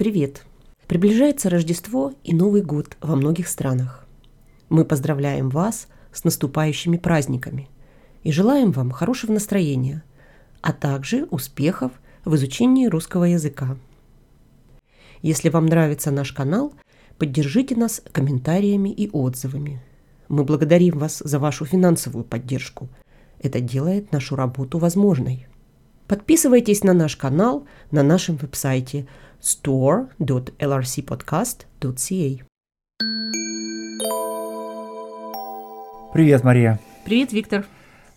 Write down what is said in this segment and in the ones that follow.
Привет! Приближается Рождество и Новый год во многих странах. Мы поздравляем вас с наступающими праздниками и желаем вам хорошего настроения, а также успехов в изучении русского языка. Если вам нравится наш канал, поддержите нас комментариями и отзывами. Мы благодарим вас за вашу финансовую поддержку. Это делает нашу работу возможной. Подписывайтесь на наш канал на нашем веб-сайте store.lrcpodcast.ca. Привет, Мария. Привет, Виктор.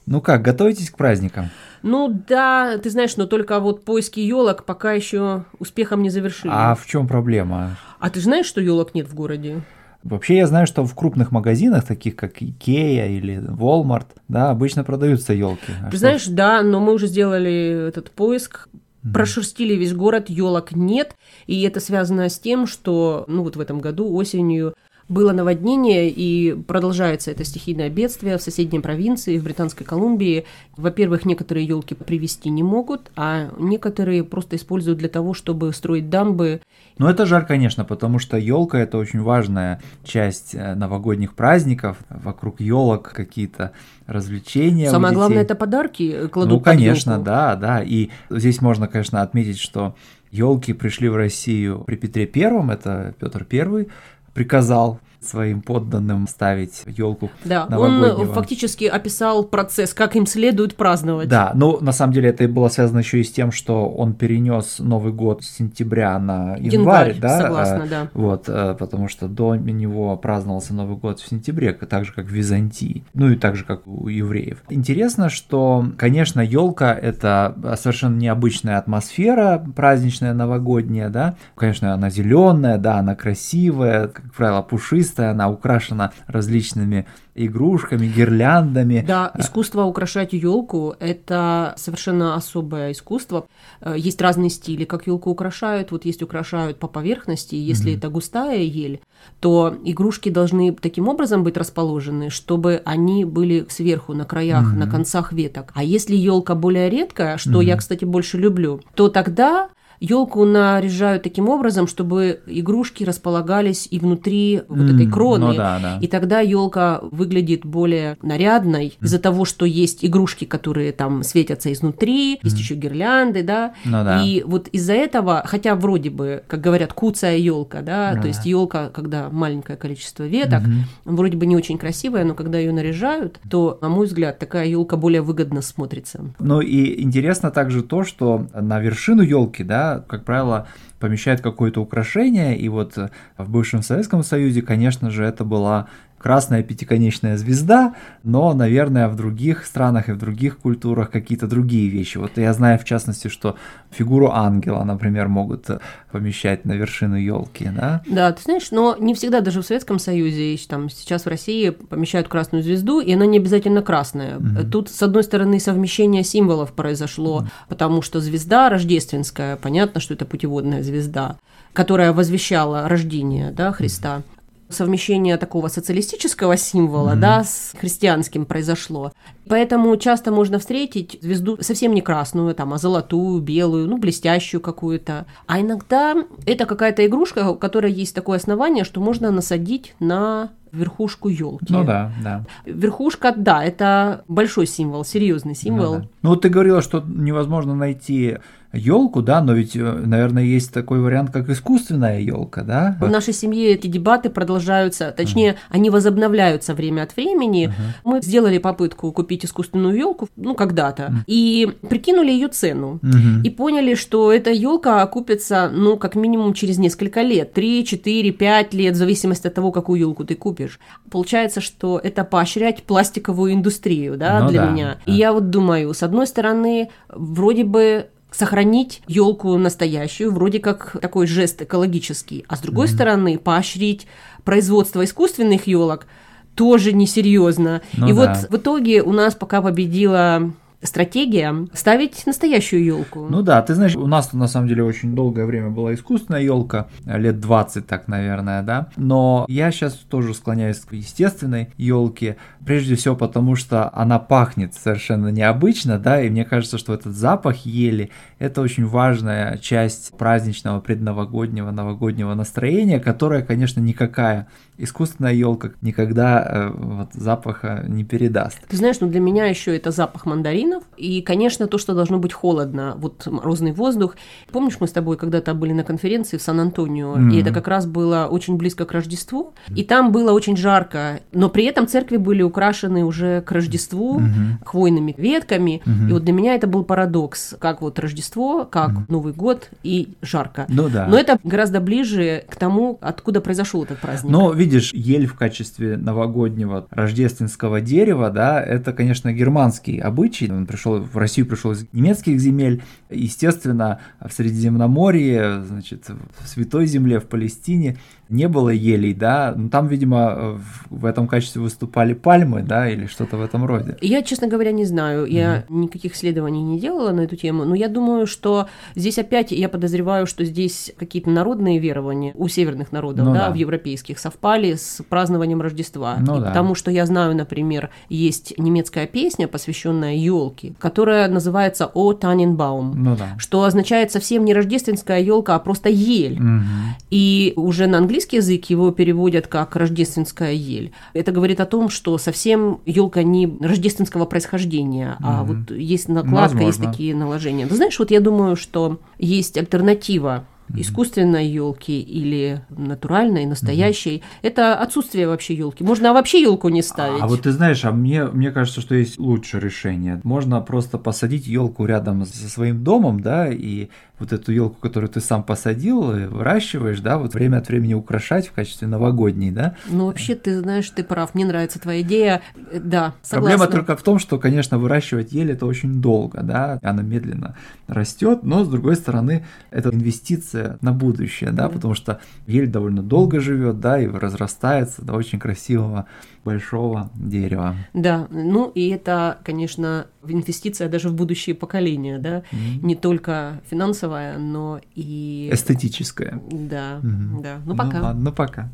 Ну как, готовитесь к праздникам? Ну да, ты знаешь, но только вот поиски елок пока еще успехом не завершили. А в чем проблема? А ты знаешь, что елок нет в городе? Вообще я знаю, что в крупных магазинах, таких как Икея или Walmart, да, обычно продаются елки. А Ты знаешь, да, но мы уже сделали этот поиск, прошерстили весь город, елок нет, и это связано с тем, что, ну вот в этом году осенью было наводнение, и продолжается это стихийное бедствие в соседней провинции, в Британской Колумбии. Во-первых, некоторые елки привезти не могут, а некоторые просто используют для того, чтобы строить дамбы. Ну, это жаль, конечно, потому что елка это очень важная часть э, новогодних праздников. Вокруг елок какие-то развлечения. Самое главное это подарки э, кладут. Ну, конечно, да, да. И здесь можно, конечно, отметить, что елки пришли в Россию при Петре Первом, это Петр Первый, приказал своим подданным ставить елку. Да, он фактически описал процесс, как им следует праздновать. Да, но на самом деле это было связано еще и с тем, что он перенес Новый год с сентября на январь, январь да? Согласна, да. Вот, э, потому что до него праздновался Новый год в сентябре, так же как в Византии, ну и так же как у евреев. Интересно, что, конечно, елка это совершенно необычная атмосфера праздничная новогодняя, да. Конечно, она зеленая, да, она красивая, как правило, пушистая чистая, она украшена различными игрушками, гирляндами. Да, искусство украшать елку – это совершенно особое искусство. Э, есть разные стили, как елку украшают. Вот есть украшают по поверхности. Если mm-hmm. это густая ель, то игрушки должны таким образом быть расположены, чтобы они были сверху, на краях, mm-hmm. на концах веток. А если елка более редкая, что mm-hmm. я, кстати, больше люблю, то тогда Елку наряжают таким образом, чтобы игрушки располагались и внутри mm, вот этой кроны. Ну, да, да. И тогда елка выглядит более нарядной mm. из-за того, что есть игрушки, которые там светятся изнутри, mm. есть еще гирлянды, да. Ну, да. И вот из-за этого, хотя вроде бы, как говорят, куцая елка, да, да, то есть елка, когда маленькое количество веток, mm-hmm. вроде бы не очень красивая, но когда ее наряжают, то, на мой взгляд, такая елка более выгодно смотрится. Ну и интересно также то, что на вершину елки, да, как правило, помещают какое-то украшение, и вот в бывшем Советском Союзе, конечно же, это была красная пятиконечная звезда, но, наверное, в других странах и в других культурах какие-то другие вещи. Вот я знаю, в частности, что фигуру ангела, например, могут помещать на вершину елки, да? Да, ты знаешь, но не всегда даже в Советском Союзе, там сейчас в России помещают красную звезду, и она не обязательно красная. Mm-hmm. Тут, с одной стороны, совмещение символов произошло, mm-hmm. потому что звезда рождественская, понятно, что это путеводная звезда, которая возвещала рождение да, Христа. Mm-hmm совмещение такого социалистического символа, mm-hmm. да, с христианским произошло. Поэтому часто можно встретить звезду совсем не красную, там, а золотую, белую, ну, блестящую какую-то. А иногда это какая-то игрушка, у которой есть такое основание, что можно насадить на верхушку елки. Ну да, да. Верхушка, да, это большой символ, серьезный символ. Ну, да. ну вот ты говорила, что невозможно найти елку, да, но ведь, э, наверное, есть такой вариант, как искусственная елка, да? В нашей семье эти дебаты продолжаются, точнее, uh-huh. они возобновляются время от времени. Uh-huh. Мы сделали попытку купить искусственную елку, ну, когда-то, uh-huh. и прикинули ее цену. Uh-huh. И поняли, что эта елка окупится, ну, как минимум через несколько лет, 3, 4, 5 лет, в зависимости от того, какую елку ты купишь. Получается, что это поощрять пластиковую индустрию, да, ну, для да, меня. Да. И я вот думаю, с одной стороны, вроде бы сохранить елку настоящую, вроде как такой жест экологический, а с другой mm-hmm. стороны поощрить производство искусственных елок тоже несерьезно. Ну, И да. вот в итоге у нас пока победила стратегия ставить настоящую елку. Ну да, ты знаешь, у нас на самом деле очень долгое время была искусственная елка, лет 20 так, наверное, да. Но я сейчас тоже склоняюсь к естественной елке, прежде всего потому, что она пахнет совершенно необычно, да, и мне кажется, что этот запах ели – это очень важная часть праздничного, предновогоднего, новогоднего настроения, которая, конечно, никакая искусственная елка никогда э, вот, запаха не передаст. Ты знаешь, ну для меня еще это запах мандаринов, и, конечно, то, что должно быть холодно, вот морозный воздух. Помнишь, мы с тобой когда-то были на конференции в Сан-Антонио, mm-hmm. и это как раз было очень близко к Рождеству, и там было очень жарко, но при этом церкви были украшены уже к Рождеству mm-hmm. хвойными ветками, mm-hmm. и вот для меня это был парадокс, как вот Рождество, как mm-hmm. Новый год и жарко. Ну да. Но это гораздо ближе к тому, откуда произошел этот праздник. Но видишь, ель в качестве новогоднего рождественского дерева, да, это, конечно, германский обычай. Он пришел в Россию, пришел из немецких земель. Естественно, в Средиземноморье, значит, в Святой Земле, в Палестине не было елей, да, но там, видимо, в этом качестве выступали пальмы, да, или что-то в этом роде. Я, честно говоря, не знаю, я mm никаких исследований не делала на эту тему, но я думаю, что здесь опять, я подозреваю, что здесь какие-то народные верования у северных народов, ну, да, да, в европейских совпали с празднованием Рождества. Ну, да. Потому что я знаю, например, есть немецкая песня, посвященная елке, которая называется «О Таненбаум», ну, да. что означает совсем не рождественская елка, а просто ель. mm И уже на английский язык его переводят как рождественская ель. Это говорит о том, что совсем елка не рождественского происхождения, mm-hmm. а вот есть накладка, Возможно. есть такие наложения. Ты знаешь, вот я думаю, что есть альтернатива искусственной елки или натуральной, настоящей, mm-hmm. это отсутствие вообще елки. Можно вообще елку не ставить. А, а вот ты знаешь, а мне, мне кажется, что есть лучшее решение. Можно просто посадить елку рядом со своим домом, да, и вот эту елку, которую ты сам посадил, выращиваешь, да, вот время от времени украшать в качестве новогодней, да. Ну, вообще, ты знаешь, ты прав, мне нравится твоя идея, э, да, согласна. Проблема только в том, что, конечно, выращивать ель это очень долго, да, она медленно растет, но, с другой стороны, это инвестиция на будущее, да, потому что ель довольно долго живет, да, и разрастается до очень красивого большого дерева. Да, ну и это, конечно, инвестиция даже в будущее поколения, да, mm-hmm. не только финансовая, но и... Эстетическая. Да, mm-hmm. да. Ну, пока. Ну, ладно, ну, пока.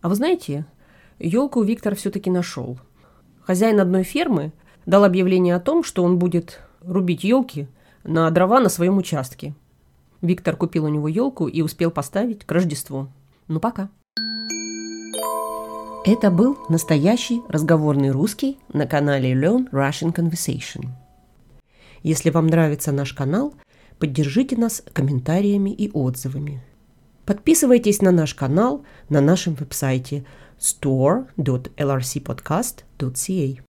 А вы знаете, елку Виктор все-таки нашел. Хозяин одной фермы дал объявление о том, что он будет рубить елки на дрова на своем участке. Виктор купил у него елку и успел поставить к Рождеству. Ну, пока. Это был настоящий разговорный русский на канале Learn Russian Conversation. Если вам нравится наш канал, поддержите нас комментариями и отзывами. Подписывайтесь на наш канал на нашем веб-сайте store.lrcpodcast.ca.